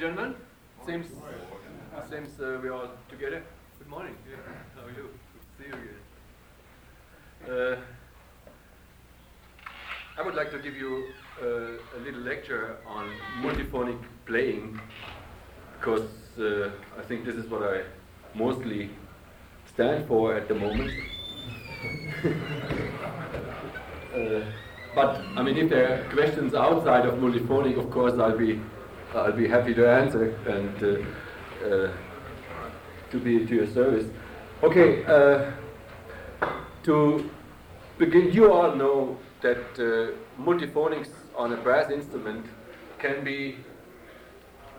good morning, ladies and gentlemen. Seems, seems uh, we are together. Good morning. Yeah. How are you? Good to see you again. Uh, I would like to give you uh, a little lecture on multiphonic playing because uh, I think this is what I mostly stand for at the moment. Uh, but I mean, if there are questions outside of multiphonic, of course, I'll be I'll be happy to answer and uh, uh, to be to your service. Okay, uh, to begin, you all know that uh, multiphonics on a brass instrument can be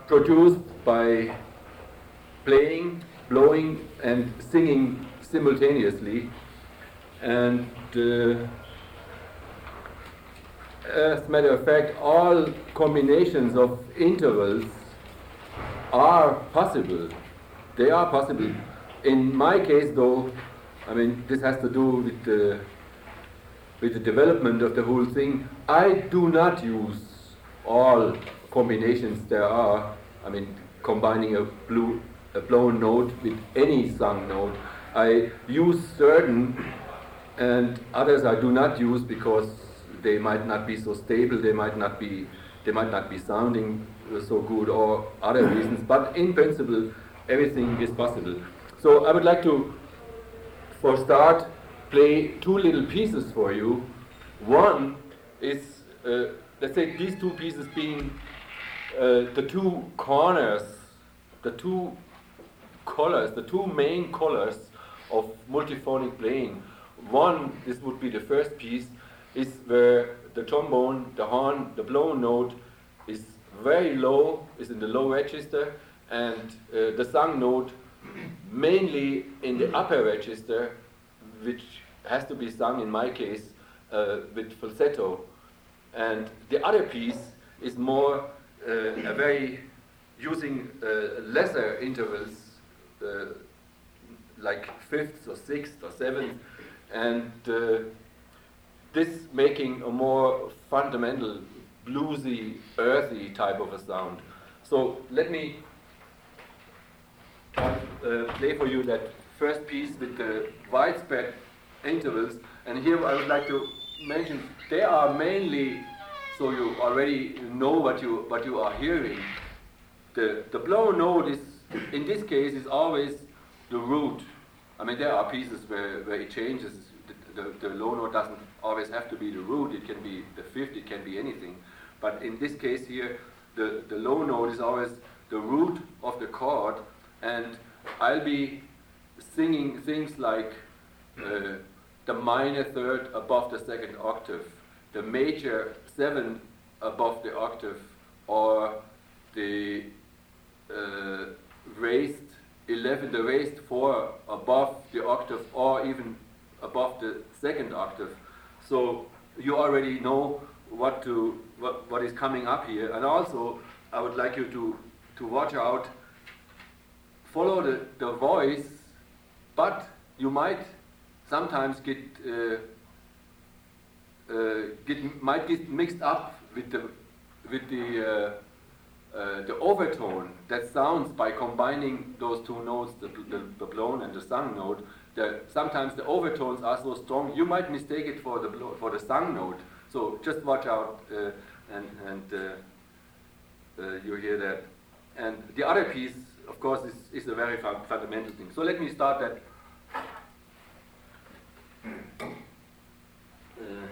produced by playing, blowing, and singing simultaneously, and uh, as a matter of fact, all combinations of intervals are possible. They are possible. In my case, though, I mean, this has to do with the, with the development of the whole thing. I do not use all combinations there are. I mean, combining a, blue, a blown note with any sung note. I use certain and others I do not use because they might not be so stable, they might not be, they might not be sounding so good or other reasons, but in principle, everything is possible. So I would like to, for start, play two little pieces for you. One is, uh, let's say these two pieces being uh, the two corners, the two colors, the two main colors of multiphonic playing. One, this would be the first piece, is where the trombone, the horn, the blown note is very low, is in the low register, and uh, the sung note mainly in the upper register, which has to be sung in my case uh, with falsetto. And the other piece is more uh, a very using uh, lesser intervals, uh, like fifths or sixths or sevenths, and uh, this making a more fundamental, bluesy, earthy type of a sound. So let me uh, play for you that first piece with the widespread intervals. And here I would like to mention they are mainly, so you already know what you what you are hearing. The the blow note is in this case is always the root. I mean there are pieces where, where it changes. The, the, the low note doesn't always have to be the root, it can be the fifth, it can be anything. But in this case here, the, the low note is always the root of the chord, and I'll be singing things like uh, the minor third above the second octave, the major seventh above the octave, or the uh, raised 11, the raised 4 above the octave, or even above the second octave. So you already know what to what, what is coming up here, and also I would like you to to watch out, follow the, the voice, but you might sometimes get uh, uh, get might get mixed up with the with the uh, uh, the overtone that sounds by combining those two notes, the, the, the blown and the sung note the, sometimes the overtones are so strong, you might mistake it for the, for the sung note. So just watch out uh, and, and uh, uh, you hear that. And the other piece, of course, is, is a very fun, fundamental thing. So let me start that. Uh,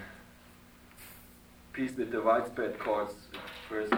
piece with the widespread chords first.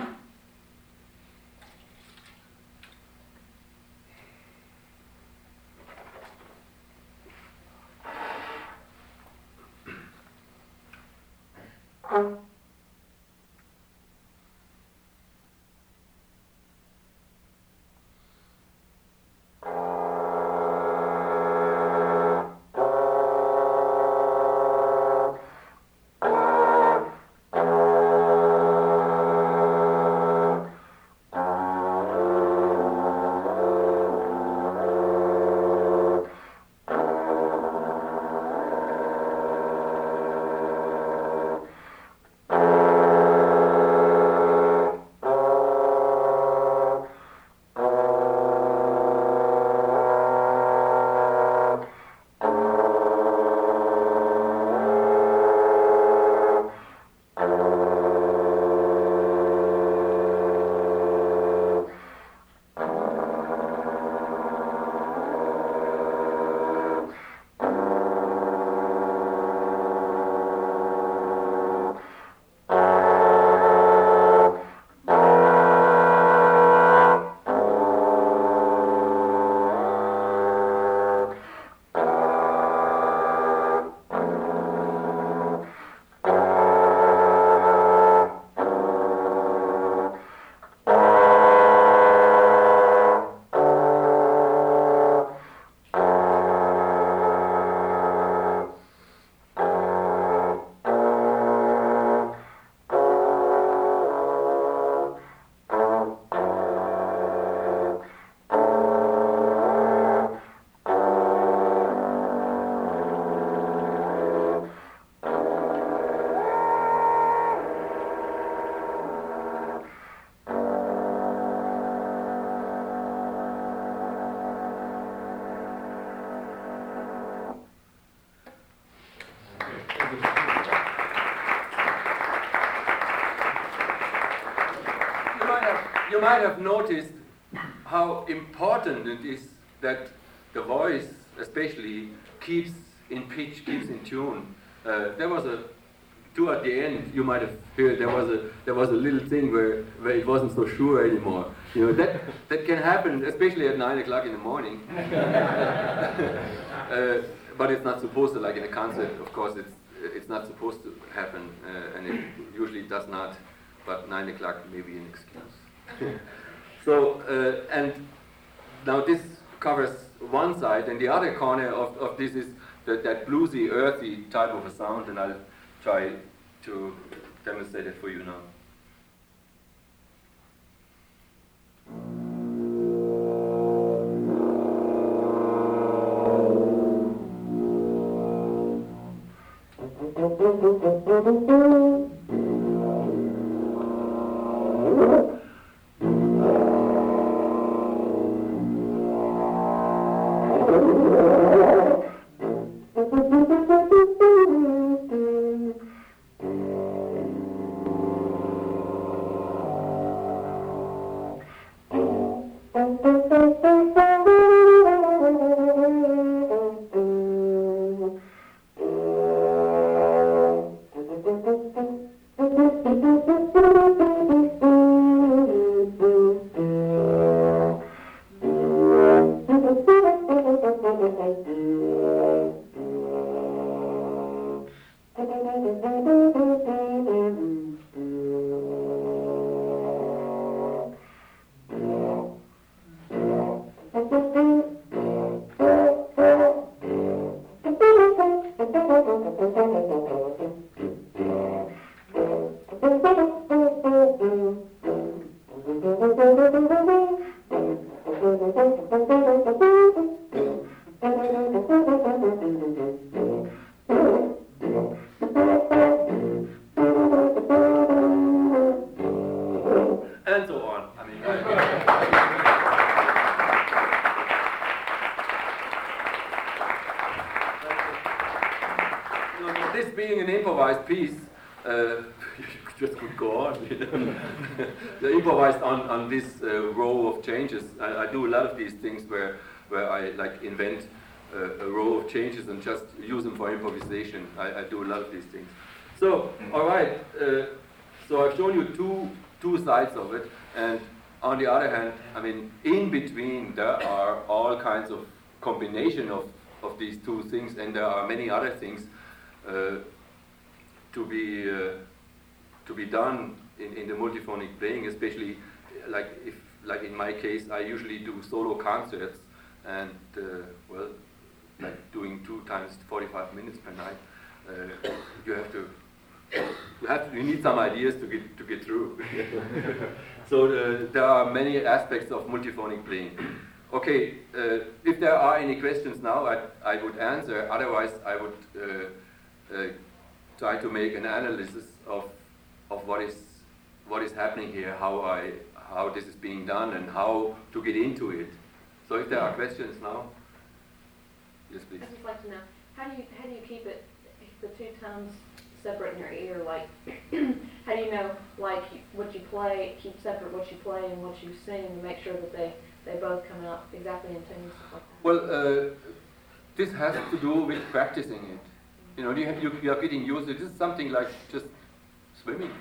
Might have noticed how important it is that the voice, especially, keeps in pitch, keeps in tune. Uh, there was a toward the end, you might have heard there was a there was a little thing where, where it wasn't so sure anymore. You know that that can happen, especially at nine o'clock in the morning. uh, but it's not supposed to, like in a concert. Of course, it's it's not supposed to happen, uh, and it usually does not. But nine o'clock may be an excuse. So uh, and now this covers one side, and the other corner of, of this is that, that bluesy, earthy type of a sound, and I'll try to demonstrate it for you now. Changes I, I, do a lot of these things where, where I like invent a, a row of changes and just use them for improvisation. I, I do a lot of these things. So, all right. Uh, so I've shown you two two sides of it, and on the other hand, I mean, in between there are all kinds of combination of of these two things, and there are many other things uh, to be uh, to be done in, in the multiphonic playing, especially like if like in my case, I usually do solo concerts, and uh, well, like doing two times 45 minutes per night, uh, you have to you have to, you need some ideas to get to get through. so uh, there are many aspects of multiphonic playing. Okay, uh, if there are any questions now, I, I would answer. Otherwise, I would uh, uh, try to make an analysis of of what is what is happening here, how I how this is being done, and how to get into it. So if there are questions now. Yes, please. I'd just like to know, how do you, how do you keep it, the two tones separate in your ear? Like, how do you know, like, what you play, keep separate what you play and what you sing, and make sure that they, they both come out exactly in tune like? Well, uh, this has to do with practicing it. You know, you, have, you, you are getting used to it. This is something like just swimming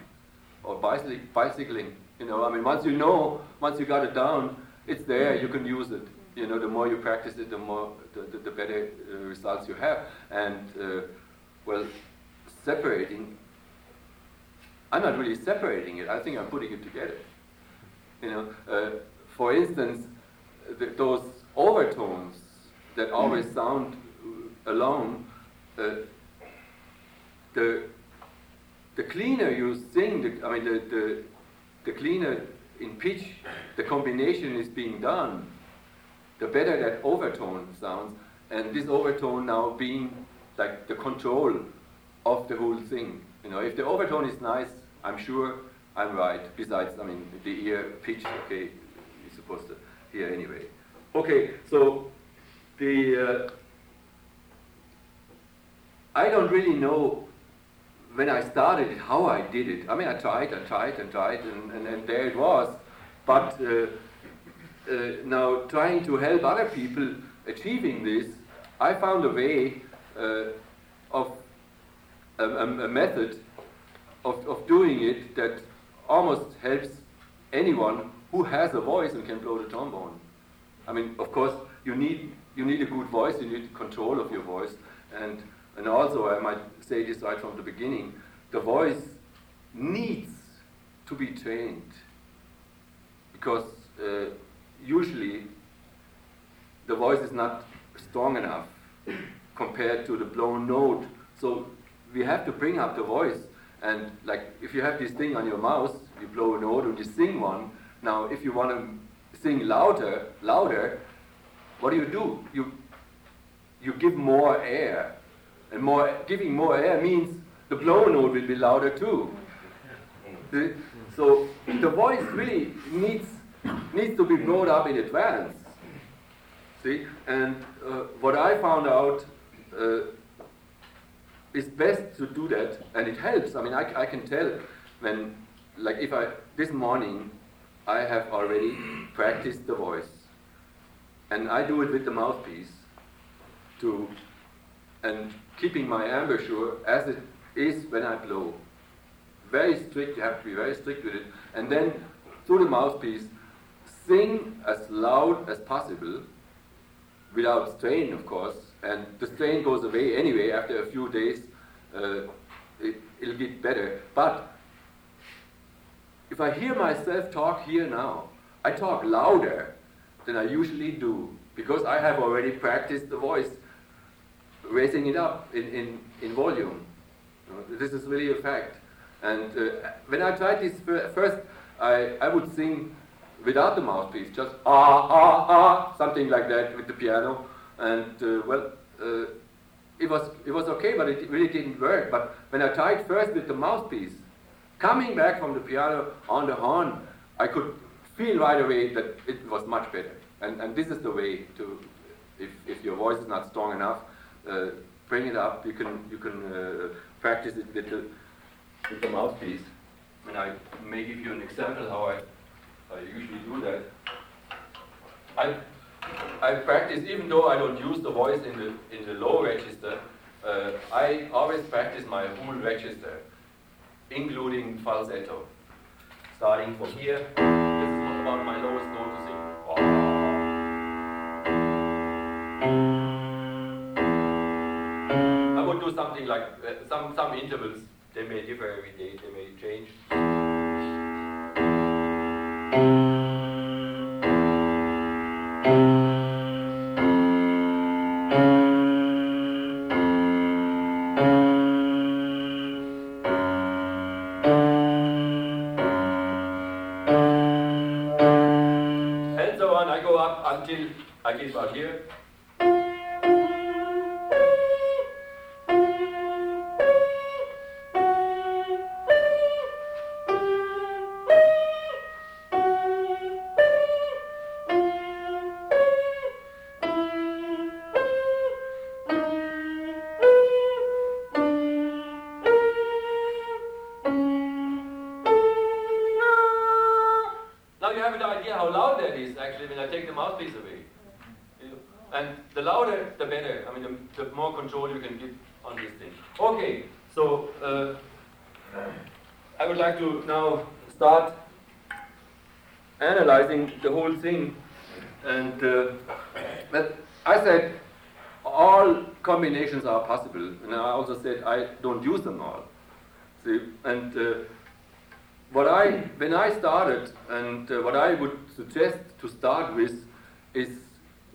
or bicycling. You know, I mean, once you know, once you got it down, it's there, you can use it you know, the more you practice it, the more, the, the, the better uh, results you have. And, uh, well, separating, I'm not really separating it, I think I'm putting it together. You know, uh, for instance, the, those overtones that always mm. sound alone, uh, the, the cleaner you sing, the, I mean, the, the, the cleaner in pitch the combination is being done, the better that overtone sounds, and this overtone now being like the control of the whole thing. You know, if the overtone is nice, I'm sure I'm right. Besides, I mean, the ear pitch, okay, you're supposed to hear anyway. Okay, so the uh, I don't really know when I started it how I did it. I mean, I tried, I tried, and tried, and, and, and there it was. but uh, uh, now trying to help other people achieving this, I found a way uh, of a, a, method of, of doing it that almost helps anyone who has a voice and can blow the trombone. I mean, of course, you need you need a good voice, you need control of your voice, and and also I might say this right from the beginning, the voice needs to be trained because uh, usually the voice is not strong enough compared to the blown note. So we have to bring up the voice. And like if you have this thing on your mouth, you blow a note and you sing one. Now if you want to sing louder, louder, what do you do? You you give more air. And more giving more air means the blow note will be louder too. So the voice really needs needs to be brought up in advance. See, and uh, what I found out uh, is best to do that, and it helps. I mean, I, I can tell when, like, if I this morning I have already practiced the voice, and I do it with the mouthpiece, to, and keeping my embouchure as it is when I blow. Very strict. You have to be very strict with it, and then through the mouthpiece, sing as loud as possible, without strain, of course and the strain goes away anyway after a few days. Uh, it, it'll get better. But if I hear myself talk here now, I talk louder than I usually do because I have already practiced the voice, raising it up in, in, in volume. this is really a fact. And uh, when I tried this first, I, I would sing without the mouthpiece, just ah, ah, ah, something like that with the piano and uh, well, uh, it was it was okay, but it really didn't work. But when I tried first with the mouthpiece, coming back from the piano on the horn, I could feel right away that it was much better. And and this is the way to, if if your voice is not strong enough, uh, bring it up. You can you can uh, practice it with the with the mouthpiece. And I may give you an example how I I usually do that. I I practice, even though I don't use the voice in the, in the low register, uh, I always practice my whole register, including falsetto. Starting from here, this is about my lowest note something like, uh, some, some intervals, they may differ every day, they may change. And so on. I go up until I get about here. I would suggest to start with is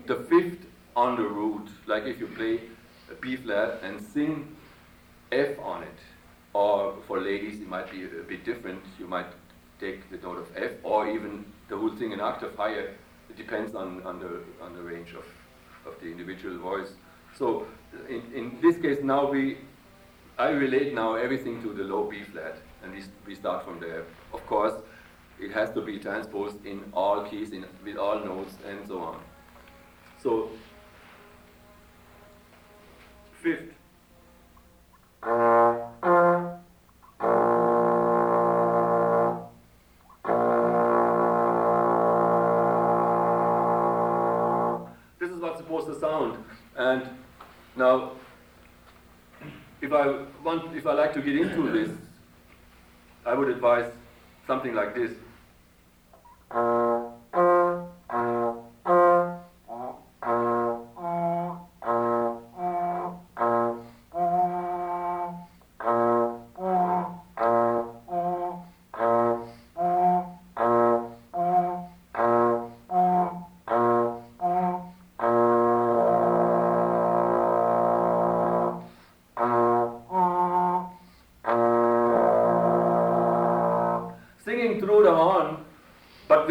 the fifth on the root, like if you play a B flat and sing F on it, or for ladies it might be a, bit different. You might take the note of F, or even the whole thing an octave higher. It depends on, on the on the range of, of the individual voice. So in, in this case now we I relate now everything to the low B flat, and we, we start from there. Of course, it has to be transposed in all keys, in, with all notes, and so on. So, fifth. This is what's supposed to sound. And now, if I want, if I like to get into this, I would advise something like this.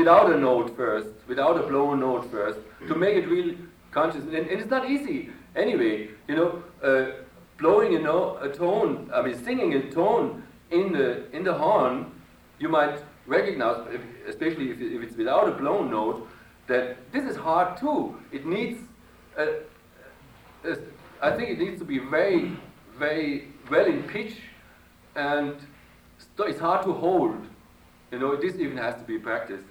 Without a note first, without a blown note first, to mm. make it real conscious. And, and it's not easy. Anyway, you know, uh, blowing a, no, a tone, I mean, singing a tone in the, in the horn, you might recognize, especially if, if it's without a blown note, that this is hard too. It needs, a, a, I think it needs to be very, very well in pitch, and it's hard to hold. You know, this even has to be practiced.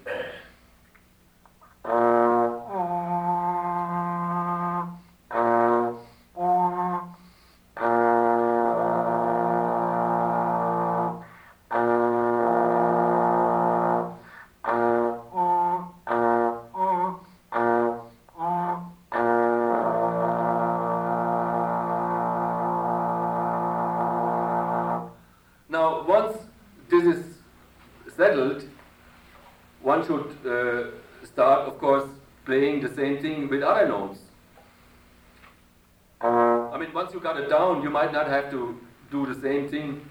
might not have to do the same thing.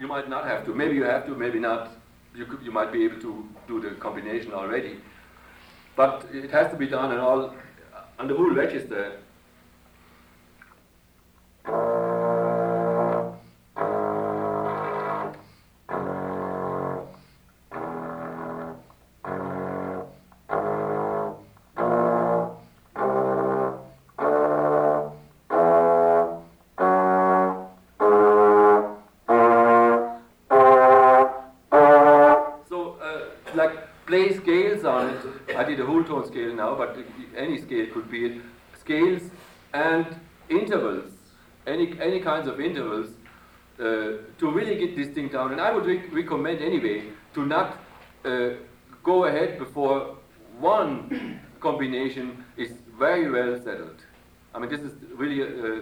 You might not have to. Maybe you have to, maybe not. You, could, you might be able to do the combination already. But it has to be done and all on the whole register. Down. And I would re recommend anyway to not uh, go ahead before one combination is very well settled. I mean, this is really, uh,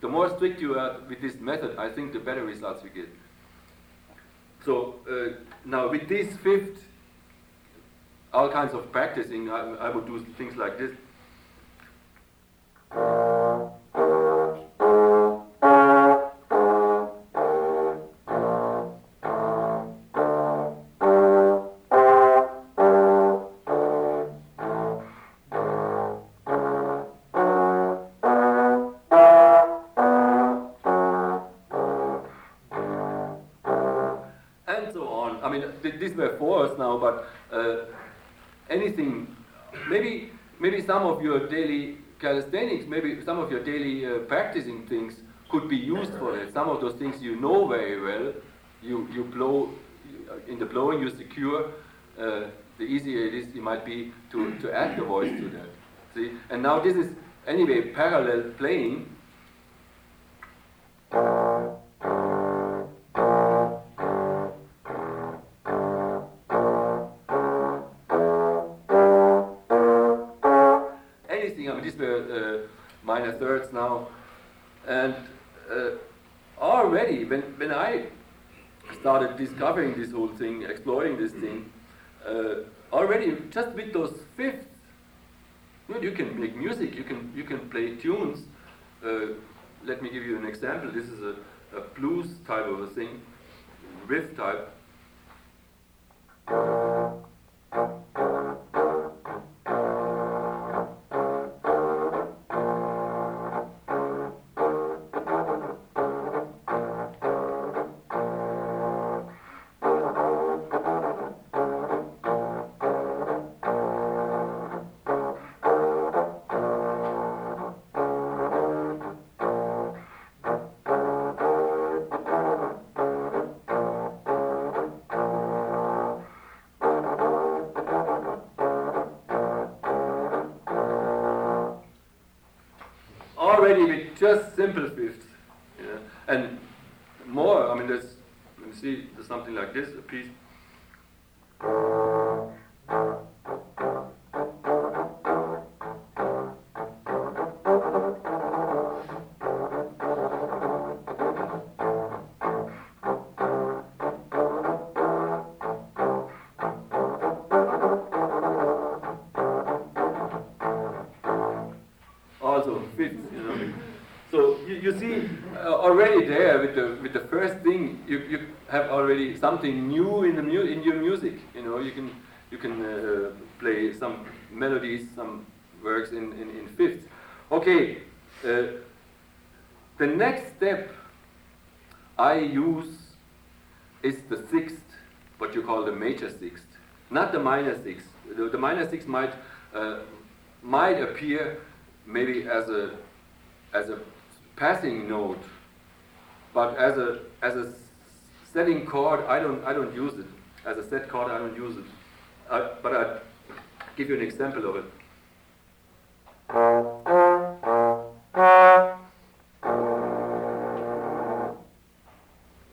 the more strict you are with this method, I think the better results we get. So uh, now with this fifth all kinds of practicing, I, I would do things like this. Your daily calisthenics, maybe some of your daily uh, practicing things could be used for it. Some of those things you know very well, you, you blow, in the blowing you secure, uh, the easier it is, it might be to, to add the voice to that. See? And now this is, anyway, parallel playing, And uh, already, when, when I started discovering this whole thing, exploring this thing, uh, already just with those fifths, you, know, you can make music, you can, you can play tunes. Uh, let me give you an example. This is a, a blues type of a thing, riff type. You, see uh, already there with the with the first thing you, you have already something new in the mu- in your music. You know you can you can uh, play some melodies, some works in in, in fifths. Okay, uh, the next step I use is the sixth, what you call the major sixth, not the minor sixth. The, the minor sixth might uh, might appear maybe as a as a passing note, but as a as a setting chord, I don't I don't use it. As a set chord, I don't use it. Uh, but I give you an example of it.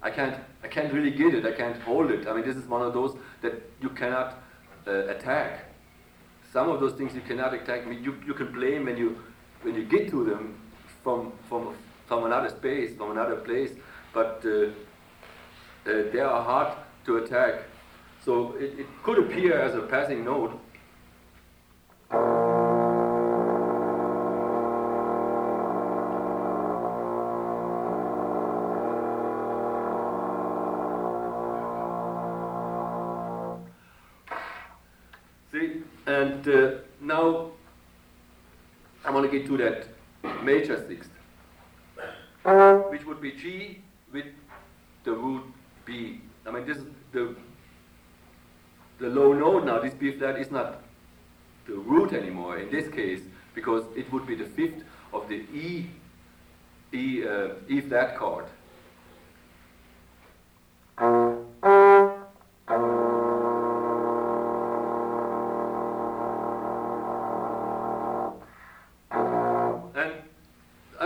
I can't I can't really get it. I can't hold it. I mean, this is one of those that you cannot uh, attack. Some of those things you cannot attack. I mean, you you can blame when you when you get to them from from from another space, from another place, but uh, uh, they are hard to attack. So it, it could appear as a passing note. See, and uh, now I want to get to that major sixth, which would be G with the root B. I mean, this is the the low note now. This B flat is not the root anymore in this case because it would be the fifth of the E E uh, E flat chord.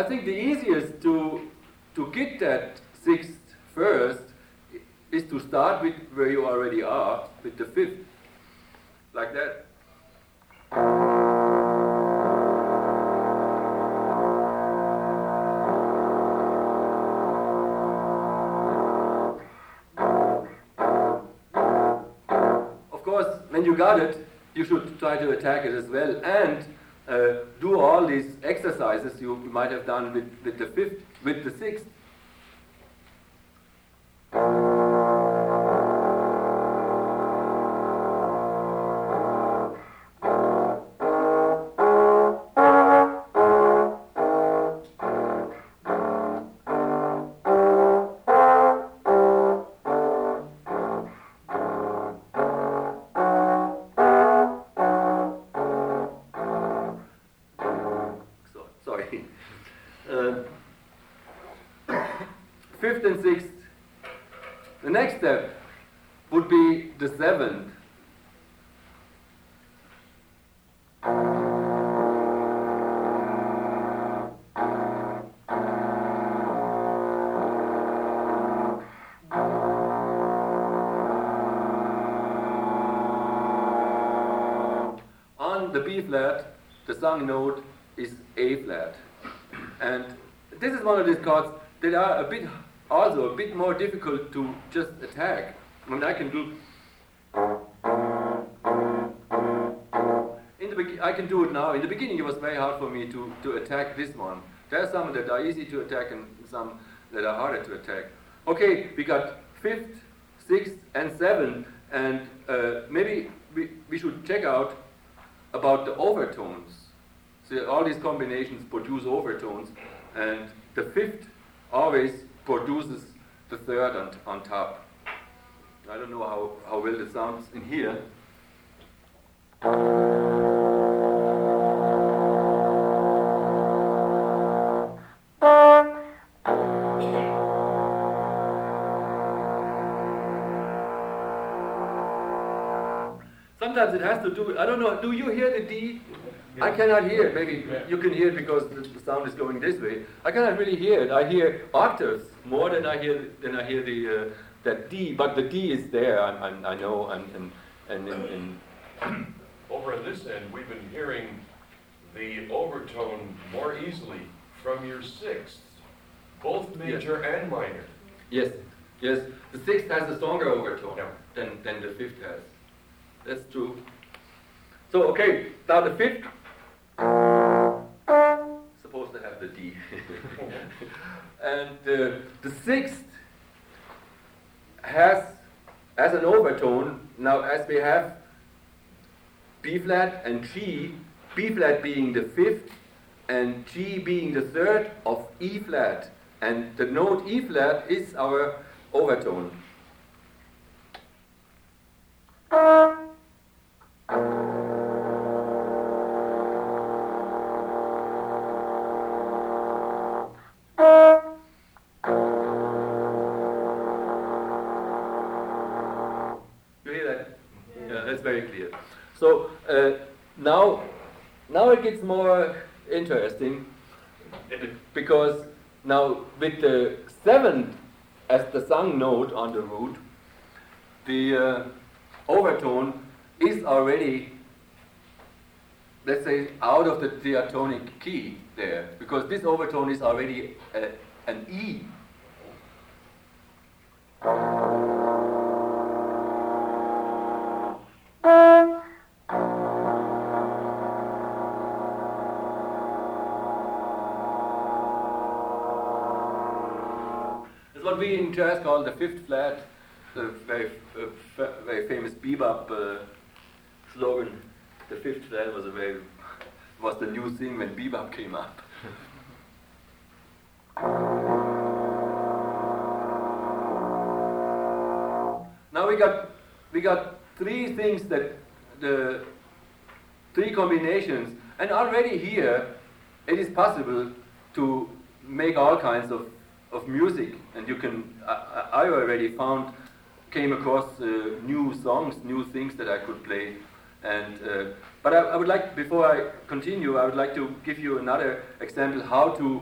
Think the easiest to to get that sixth first is to start with where you already are, with the fifth, like that. Of course, when you got it, you should try to attack it as well and uh, do all these exercises you might have done with, with the difficult to just attack. I mean, I can do. In the be- I can do it now. In the beginning, it was very hard for me to, to attack this one. There are some that are easy to attack and some that are harder to attack. Okay, we got fifth, sixth, and seventh, and uh, maybe we, we should check out about the overtones. So all these combinations produce overtones, and the fifth always produces the third on, on top. I don't know how, how well it sounds in here. Sometimes it has to do with, I don't know, do you hear the D? I cannot hear it. Maybe you can hear it because the sound is going this way. I cannot really hear it. I hear octaves more than I hear than I hear the uh, that D. But the D is there. I'm, I'm, i know. And and and over on this end, we've been hearing the overtone more easily from your sixth, both major yes. and minor. Yes, yes. The sixth has a stronger overtone yeah. than than the fifth has. That's true. So okay, now the fifth supposed to have the D. and uh, the sixth has as an overtone, now as we have B flat and G, B flat being the fifth and G being the third of E flat, and the note E flat is our overtone. So uh, now, now it gets more interesting because now with the seventh as the sung note on the root, the uh, overtone is already, let's say, out of the diatonic key there, because this overtone is already uh, an E. what we in jazz call the fifth flat, the very, uh, very famous bebop uh, slogan. The fifth flat was a very was the new thing when bebop came up. now we got we got three things that the three combinations, and already here it is possible to make all kinds of of music, and you can. I, I already found, came across uh, new songs, new things that I could play, and. Uh, but I, I, would like, before I continue, I would like to give you another example how to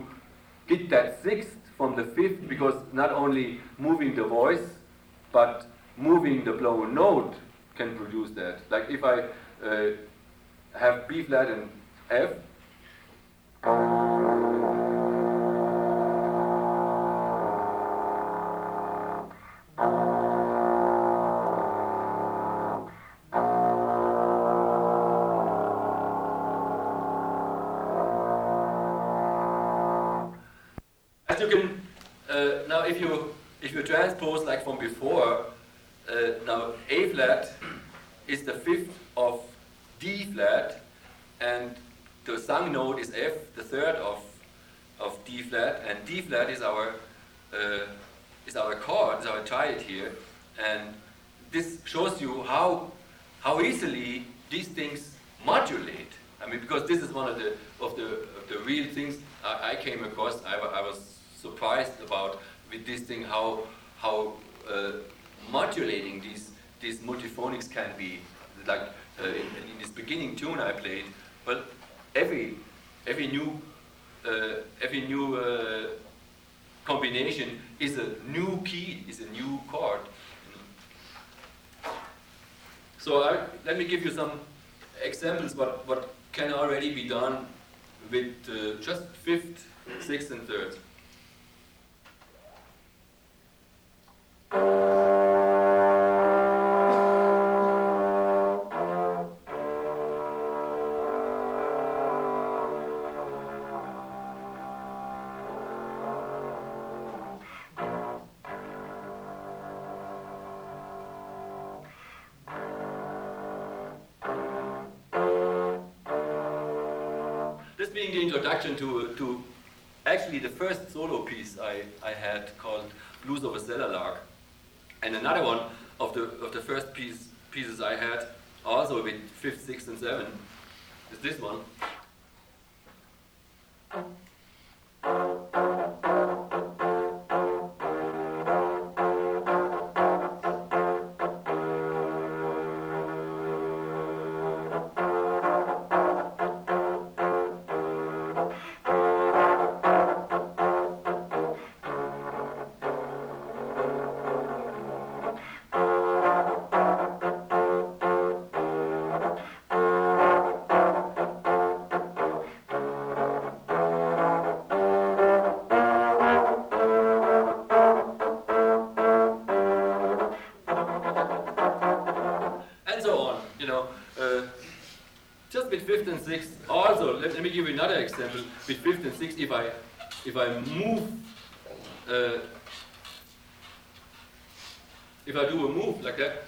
get that sixth from the fifth, because not only moving the voice, but moving the blown note can produce that. Like if I uh, have B flat and F. As you can uh, now, if you if you transpose like from before, uh, now A flat is the fifth of D flat, and the sung note is F, the third of of D flat, and D flat is our uh, is our chord, is our child here, and this shows you how how easily these things modulate. I mean, because this is one of the of the of the real things I, I came across. I, I was surprised about with this thing how how uh, modulating these these multiphonics can be. Like uh, in, in, this beginning tune I played, but every every new uh, every new uh, combination is a new key, is a new chord. So I, let me give you some examples what what can already be done with uh, just fifth, sixth, and third. First solo piece I, I had called Blues of a Cellar Lark. And another one of the of the first piece, pieces I had, also with fifth, sixth, and seventh, is this one. Give you another example. With fifth and sixth, if I, if I move, uh, if I do a move like that,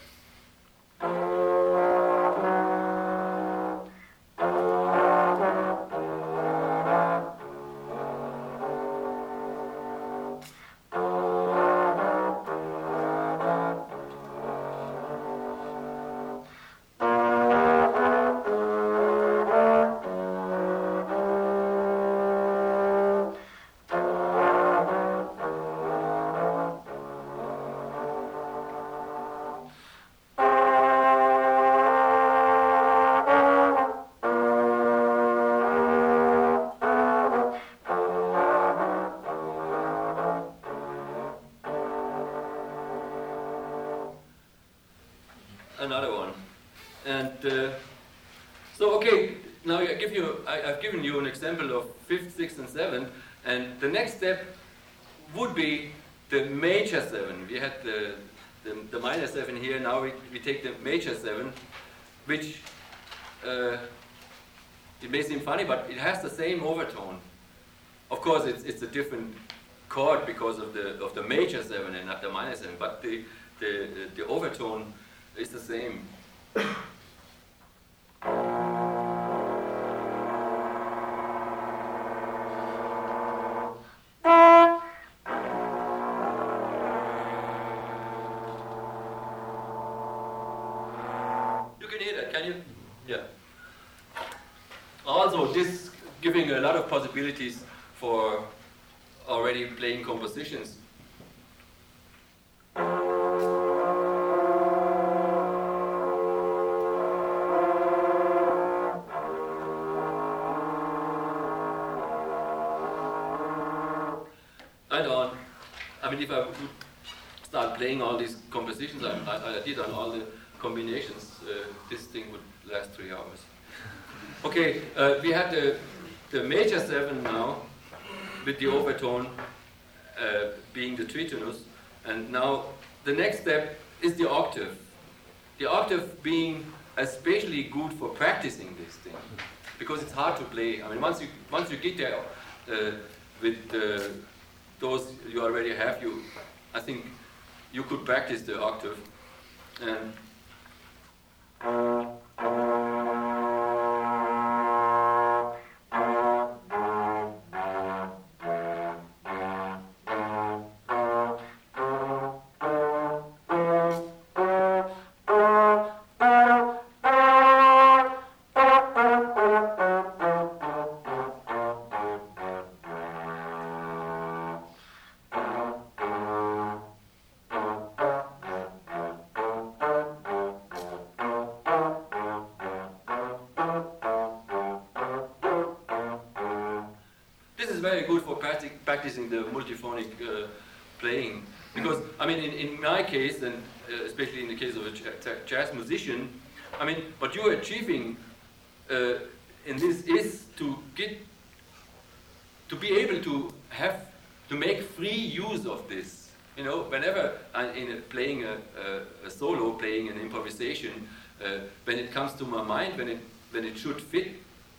step would be the major seven. We had the, the, the minor seven here, now we, we take the major seven, which uh, it may seem funny, but it has the same overtone. Of course, it's, it's a different chord because of the, of the major seven and not the minor seven, but the, the, the overtone is the same. Possibilities for already playing compositions. And on, I mean, if I would start playing all these compositions I, I, I did on all the combinations, uh, this thing would last three hours. Okay, uh, we had the, the major seven now with the overtone uh, being the tritonus, and now the next step is the octave. The octave being especially good for practicing this thing because it's hard to play. I mean, once you once you get there uh, with uh, those you already have, you I think you could practice the octave and. Very good for practic- practicing the multiphonic uh, playing because I mean, in, in my case, and uh, especially in the case of a jazz musician, I mean, what you're achieving uh, in this is to get to be able to have to make free use of this. You know, whenever I'm in a, playing a, a, a solo, playing an improvisation, uh, when it comes to my mind, when it when it should fit,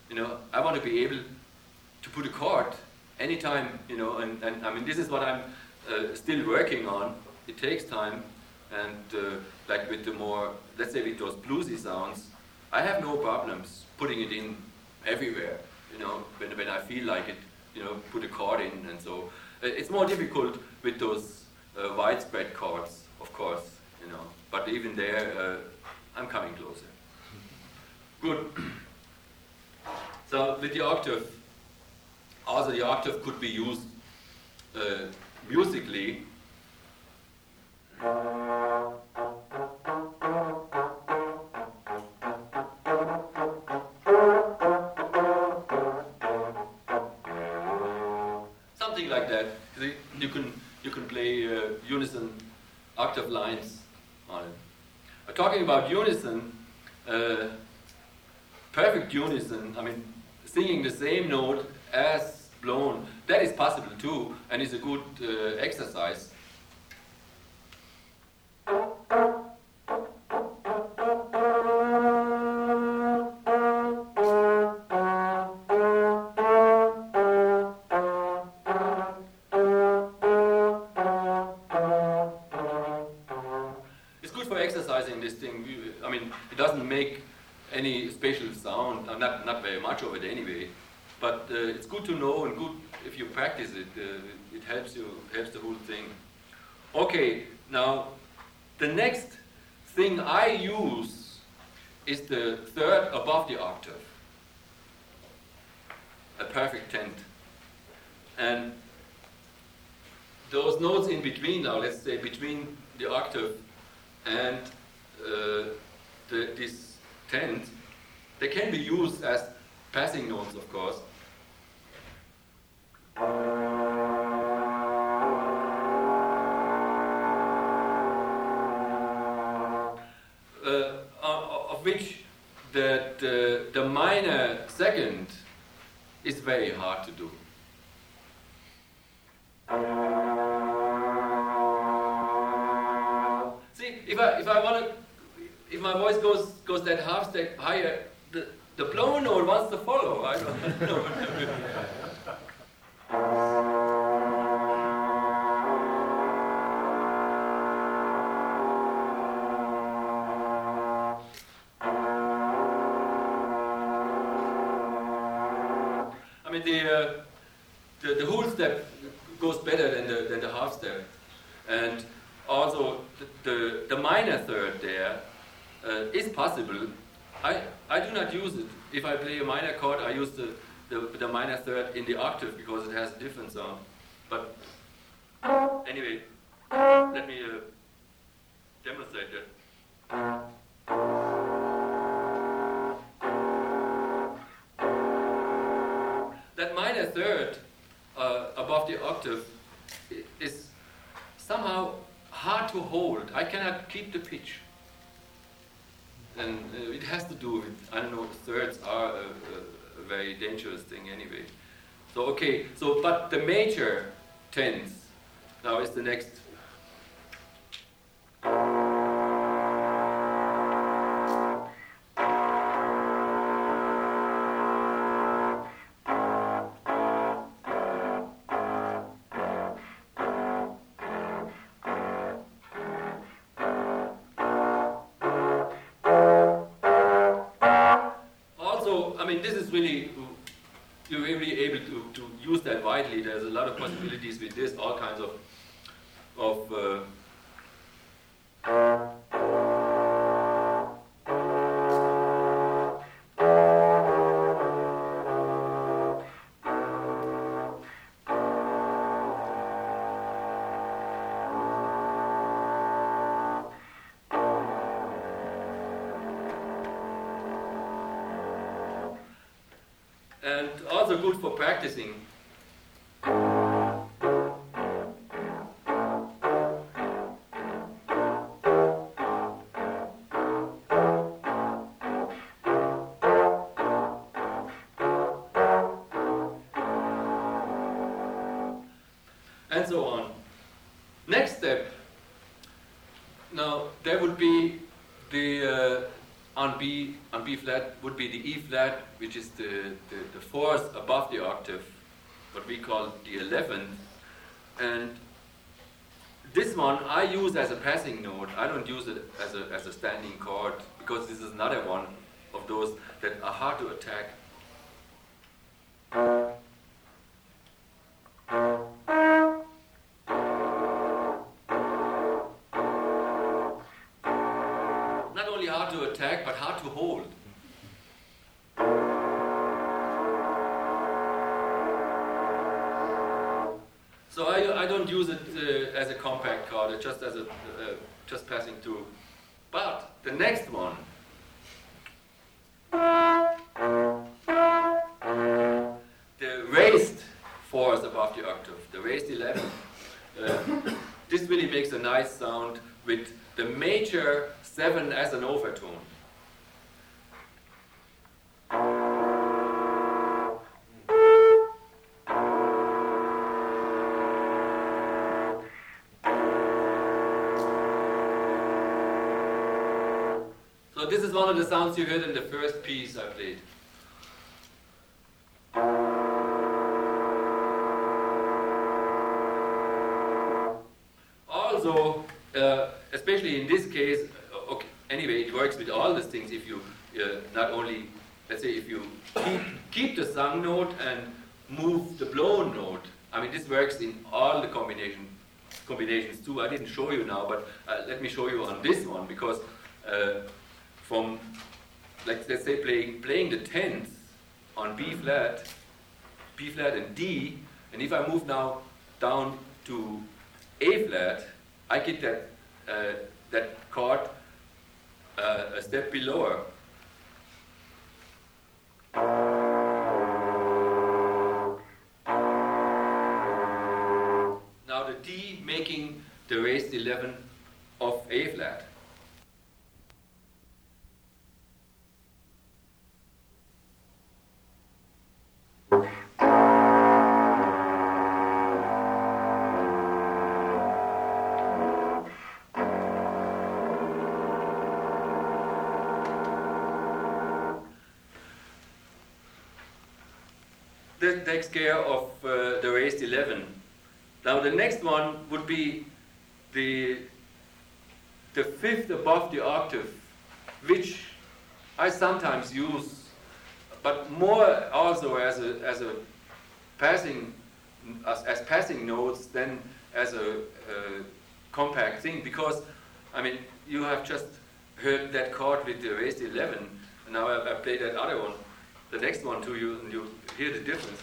you know, I want to be able to put a chord anytime, you know, and, and I mean, this is what I'm uh, still working on. It takes time, and uh, like with the more, let's say with those bluesy sounds, I have no problems putting it in everywhere, you know, when, when I feel like it, you know, put a chord in, and so. Uh, it's more difficult with those uh, widespread chords, of course, you know, but even there, uh, I'm coming closer. Good. So with the octave, also the octave could be used uh, musically. Something like that. You can you can play uh, unison octave lines on it. Talking about unison, uh, perfect unison. I mean, singing the same note as blown. That is possible too, and is a good uh, exercise. It's good for exercising this thing. I mean, it doesn't make any special sound, not, not very much of it anyway. But uh, it's good to know and good if you practice it. Uh, it helps you, helps the whole thing. Okay, now the next thing I use is the third above the octave, keep the pitch. And uh, it has to do with, I don't know, thirds are a, a, a very dangerous thing anyway. So, okay, so, but the major tenths now is the next. On B on B flat would be the E flat, which is the, the, the fourth above the octave, what we call the eleventh. And this one I use as a passing note. I don't use it as a, as a standing chord because this is another one of those that are hard to attack. Just as a uh, just passing through. But the next one, the raised fourth above the octave, the raised 11. Uh, this really makes a nice sound with the major 7 as an overtone. Sounds you heard in the first piece I played. Also, uh, especially in this case, uh, okay, anyway, it works with all these things if you uh, not only, let's say, if you keep, keep the sung note and move the blown note. I mean, this works in all the combination, combinations too. I didn't show you now, but uh, let me show you on this one because uh, from, like, let's say, playing, playing the tenth on B flat, B flat and D, and if I move now down to A flat, I get that, uh, that chord uh, a step below. Now the D making the raised 11 of A flat. Takes care of uh, the raised 11. Now the next one would be the, the fifth above the octave, which I sometimes use, but more also as a, as a passing, as, as passing notes than as a, a compact thing, because, I mean, you have just heard that chord with the raised 11, and now I, I play that other one, the next one to you, and you hear the difference.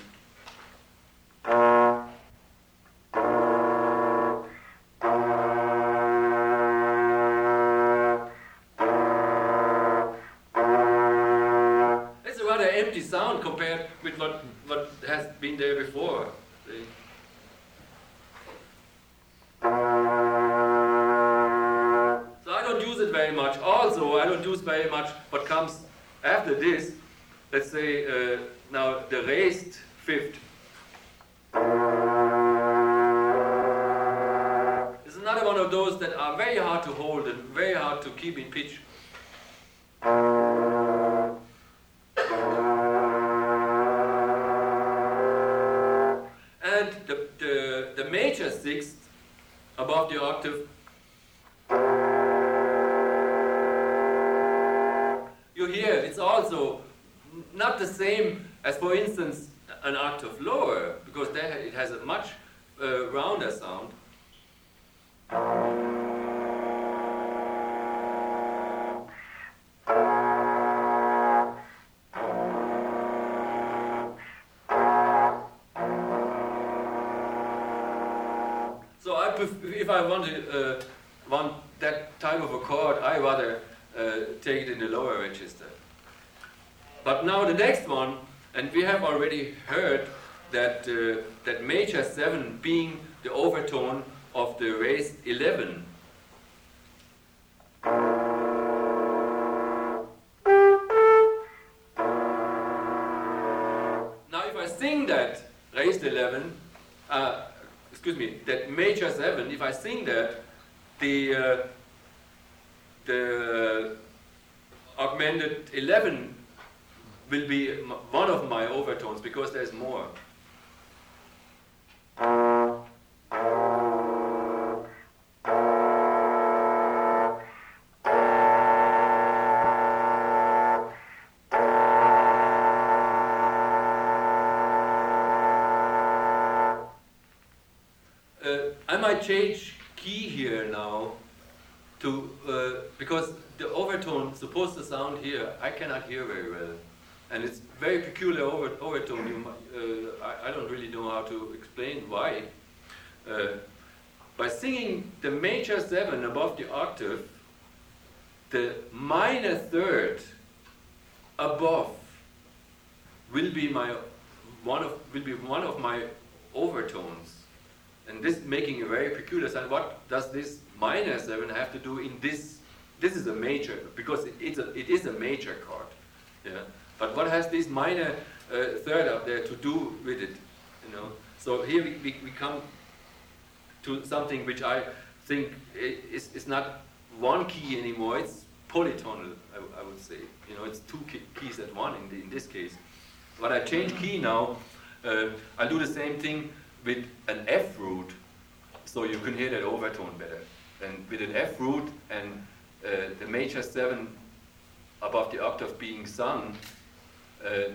The octave. You hear it's also not the same as, for instance, an octave lower, might change key here now to uh, because the overtone supposed to sound here I cannot hear very well, and it's very peculiar over, overtone. You, uh, I, I don't really know how to explain why. Uh, by singing the major seven above the octave, the minor third above will be my one of will be one of my overtones. And this making a very peculiar sound. What does this minor seven have to do in this? This is a major because it, it's a, it is a major chord. Yeah. But what has this minor uh, third up there to do with it? You know. So here we, we, we come to something which I think is, is not one key anymore. It's polytonal. I would say. You know, it's two key, keys at one in, the, in this case. But I change key now. Uh, I do the same thing with an F root, so you can hear that overtone better. And with an F root and uh, the major seven above the octave being sung, uh,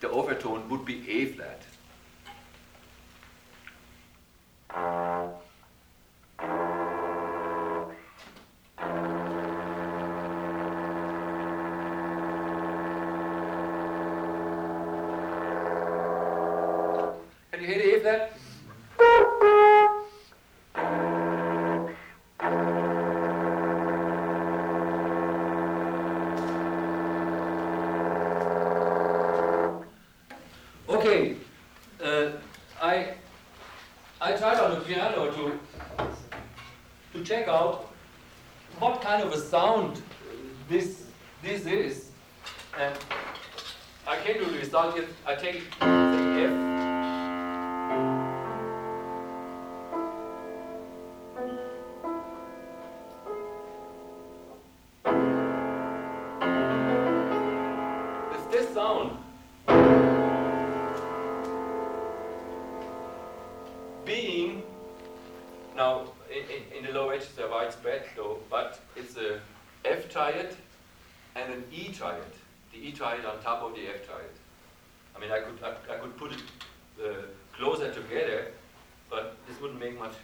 the overtone would be A flat. Can you hear the A flat? This sound. being now in, in, the low edge is a widespread though, but it's a F triad and an E triad. The E triad on top of the F triad. I mean, I could I, I could put it uh, closer together, but this wouldn't make much.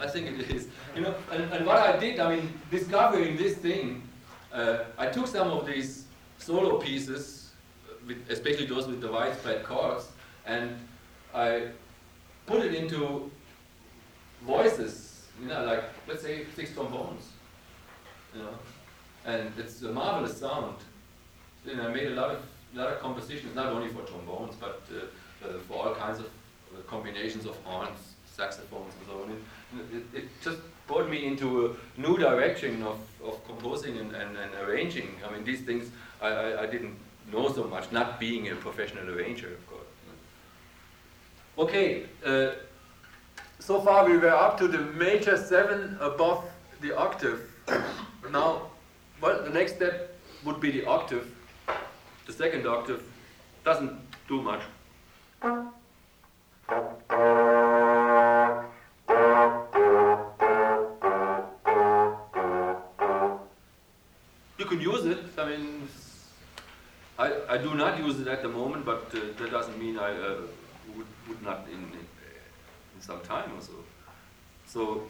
I think it is. You know, and, and what I did, I mean, discovering this thing, uh, I took some of these solo pieces, uh, with, especially those with the widespread chords, and I put it into voices, you know, like let's say six trombones, you know, and it's a marvelous sound. And I made a lot of lot of compositions, not only for trombones, but uh, uh, for all kinds of uh, combinations of horns, saxophones, and so on. It, it, it just brought me into a new direction of, of composing and, and, and arranging. I mean, these things I, I, I didn't know so much, not being a professional arranger, of course. Okay, uh, so far we were up to the major seven above the octave. Now, well, the next step would be the octave. The second octave doesn't do much. I mean, I, I do not use it at the moment, but uh, that doesn't mean I uh, would, would not in, in, in some time or so. So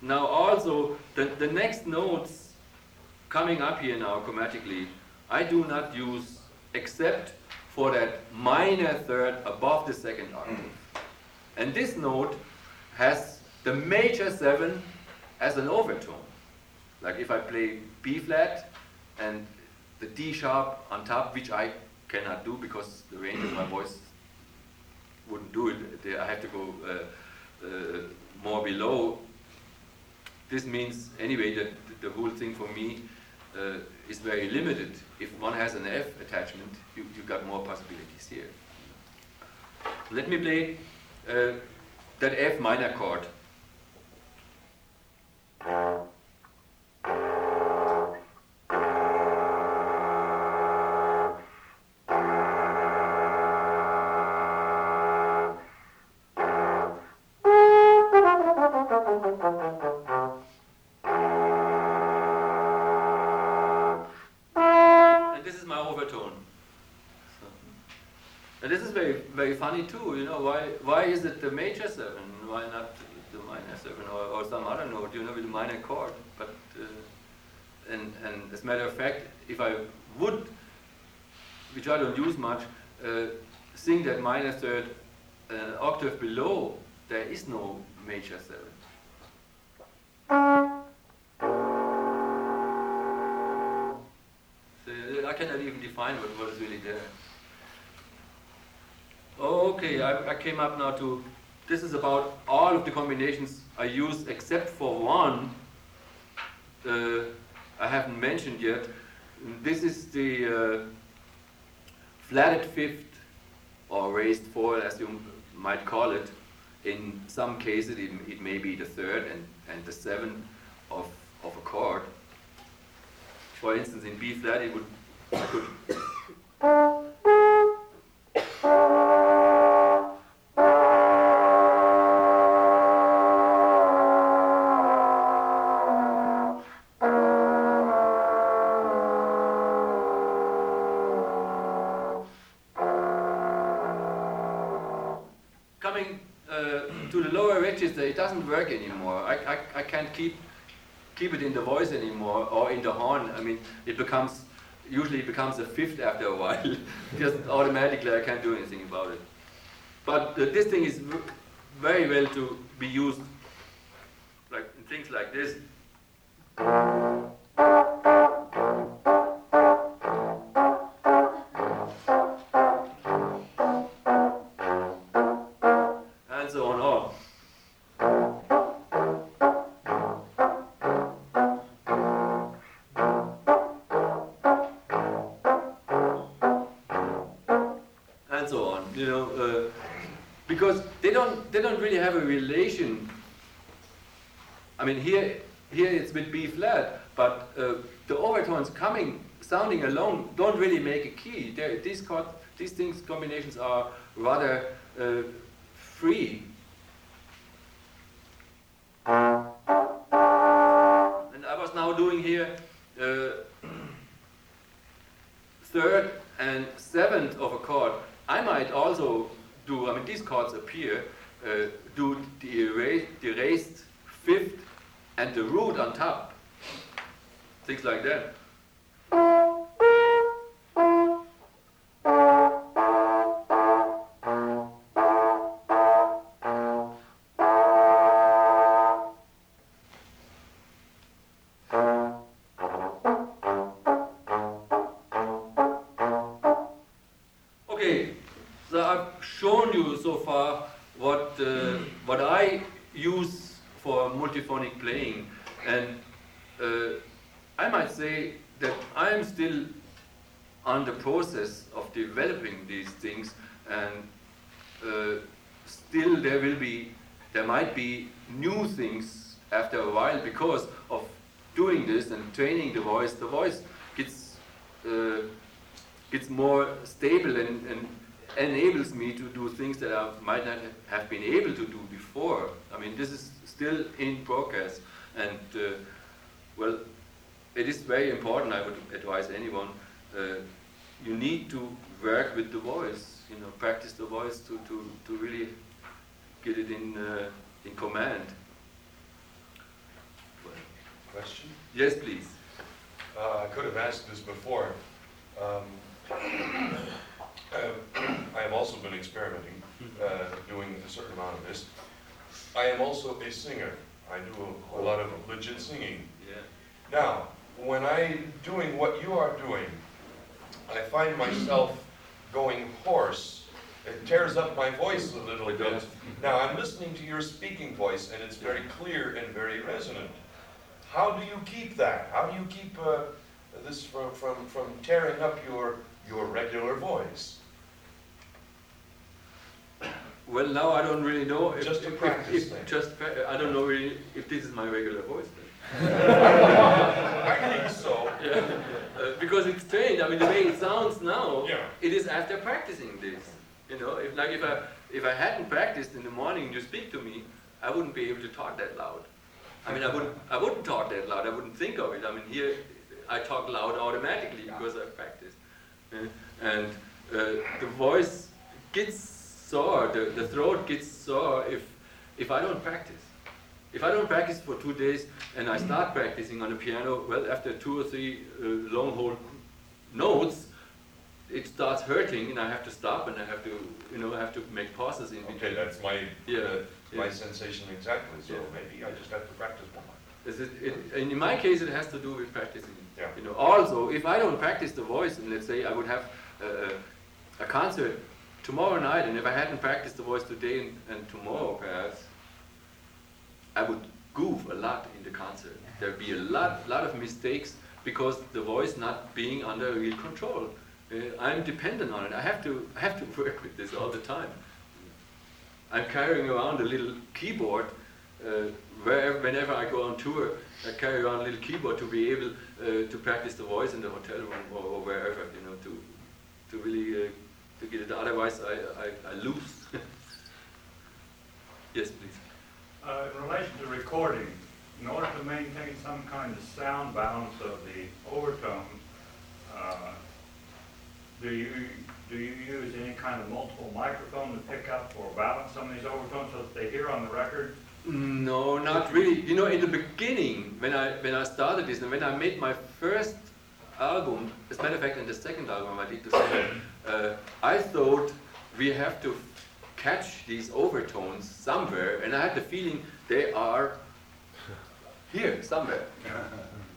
now also the, the next notes coming up here now chromatically, I do not use except for that minor third above the second octave. And this note has the major seven as an overtone. Like if I play B flat and the D sharp on top, which I cannot do because the range of my voice wouldn't do it. I have to go uh, uh, more below. This means anyway that the whole thing for me uh, is very limited. If one has an F attachment, you you got more possibilities here. Let me play uh, that F minor chord. Too. You know why? Why is it the major seven? Why not the minor seven or, or some other note? You know, with a minor chord. But uh, and and as a matter of fact, if I would, which I don't use much, uh, sing that minor third an octave below, there is no major seven. I cannot even define what, what is really there. Okay, I, I came up now to, this is about all of the combinations I use except for one uh, I haven't mentioned yet. This is the uh, flatted fifth or raised fourth, as you might call it. In some cases, it, it may be the third and, and the seventh of, of a chord. For instance, in B flat, it would, I could doesn't work anymore. I, I, I can't keep keep it in the voice anymore or in the horn. I mean, it becomes usually it becomes a fifth after a while. Just automatically, I can't do anything about it. But uh, this thing is very well to be used, I mean, here here it's with B flat, but uh, the overtones coming sounding alone don't really make a key. These these things combinations are rather uh, free. And I was now doing here uh, third and seventh of a chord. I might also do, I mean, these chords appear, uh, do the erased, the erased fifth and the root on top. Things like that. Because of doing this and training the voice. The voice gets uh, gets more stable and, and enables me to do things that I might not have been able to do before. I mean, this is still in progress, and uh, well, it is very important. I would advise anyone. Uh, you need to work with the voice. You know, practice the voice to, to, to really get it in uh, in command. Question? Yes, please. Uh, I could have asked this before. Um, I have also been experimenting, uh, doing a certain amount of this. I am also a singer. I do a, a lot of legit singing. Yeah. Now, when I'm doing what you are doing, I find myself going hoarse. It tears up my voice a little bit. Now, I'm listening to your speaking voice, and it's very clear and very resonant. How do you keep that? How do you keep uh, this from, from, from tearing up your, your regular voice? Well, now I don't really know. If, Just a if- practice if. Just pra- I don't know really if this is my regular voice. I think so. Yeah. Uh, because it's trained. I mean, the way it sounds now, Yeah. it is after practicing this. You know, if like if I if I hadn't practiced in the morning, you speak to me, I wouldn't be able to talk that loud. I mean, I wouldn't I wouldn't talk that loud. I wouldn't think of it. I mean, here I talk loud automatically because I practice. Uh, and uh, the voice gets sore. The, the throat gets sore if if I don't practice. If I don't practice for two days and I start practicing on the piano, well, after two or three uh, long hold notes, it starts hurting, and I have to stop, and I have to, you know, I have to make pauses in between. Okay, that's my, Yeah, my sensation exactly, so Yeah. maybe I just have to practice more. It, it, in my case, it has to do with practicing. Yeah. You know, also, if I don't practice the voice, and let's say I would have a, a concert tomorrow night, and if I hadn't practiced the voice today and, and tomorrow, perhaps, I would goof a lot in the concert. There'd be a lot, lot of mistakes because the voice not being under real control. Uh, I'm dependent on it. I have to, I have to work with this all the time. I'm carrying around a little keyboard uh, where, whenever I go on tour. I carry around a little keyboard to be able uh, to practice the voice in the hotel room or, or wherever, you know, to, to really uh, to get it. Otherwise, I, I, I lose. yes, please. Uh, in relation to recording, in order to maintain some kind of sound balance of the overtones, uh, do you do you use any kind of multiple microphone to pick up or balance some of these overtones so that they hear on the record? No, not really. You know, in the beginning, when I when I started this, and when I made my first album, as a matter of fact, in the second album I did the same, uh, I thought we have to catch these overtones somewhere, and I had the feeling they are here somewhere.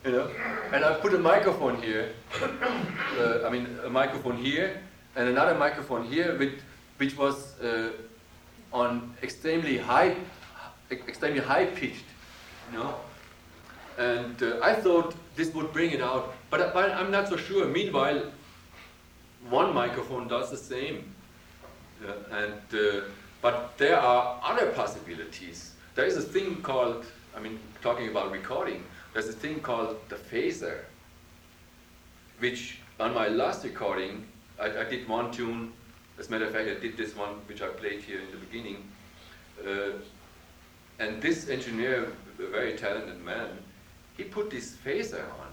You know, and I put a microphone here. Uh, I mean, a microphone here, and another microphone here, which which was uh, on extremely high, extremely high pitched. You know, and uh, I thought this would bring it out, but, but I'm not so sure. Meanwhile, one microphone does the same. Uh, and, uh, but there are other possibilities. There is a thing called, I mean, talking about recording, there's a thing called the phaser, which on my last recording, I, I, did one tune, as a matter of fact, I did this one, which I played here in the beginning. Uh, and this engineer, a very talented man, he put this phaser on.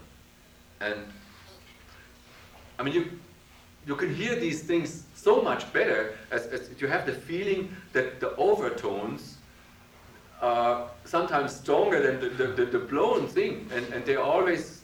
And I mean, you, you can hear these things so much better as, as you have the feeling that the overtones are sometimes stronger than the, the, the, the blown thing, and, and they're always